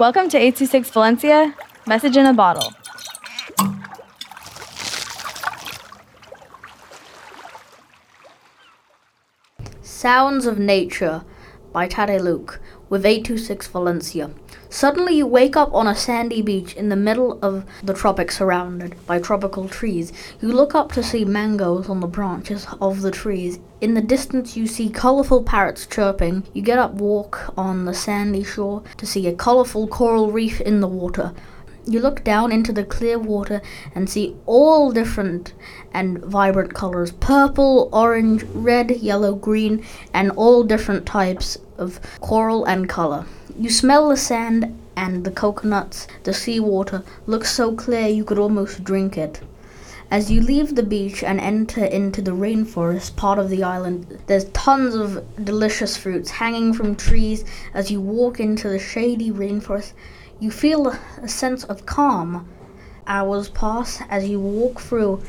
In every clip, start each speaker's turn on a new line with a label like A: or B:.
A: Welcome to 826 Valencia, message in a bottle.
B: Sounds of Nature by Tati-Luc with 826 Valencia. Suddenly you wake up on a sandy beach in the middle of the tropics surrounded by tropical trees. You look up to see mangoes on the branches of the trees. In the distance you see colorful parrots chirping. You get up walk on the sandy shore to see a colorful coral reef in the water. You look down into the clear water and see all different and vibrant colors purple, orange, red, yellow, green, and all different types of coral and color. You smell the sand and the coconuts, the seawater looks so clear you could almost drink it. As you leave the beach and enter into the rainforest part of the island, there's tons of delicious fruits hanging from trees. As you walk into the shady rainforest, you feel a sense of calm. Hours pass as you walk through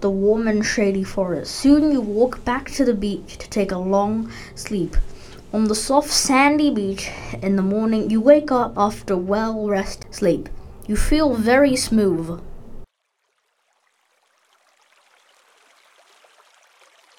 B: the warm and shady forest. Soon you walk back to the beach to take a long sleep. On the soft sandy beach in the morning, you wake up after well rest sleep. You feel very smooth.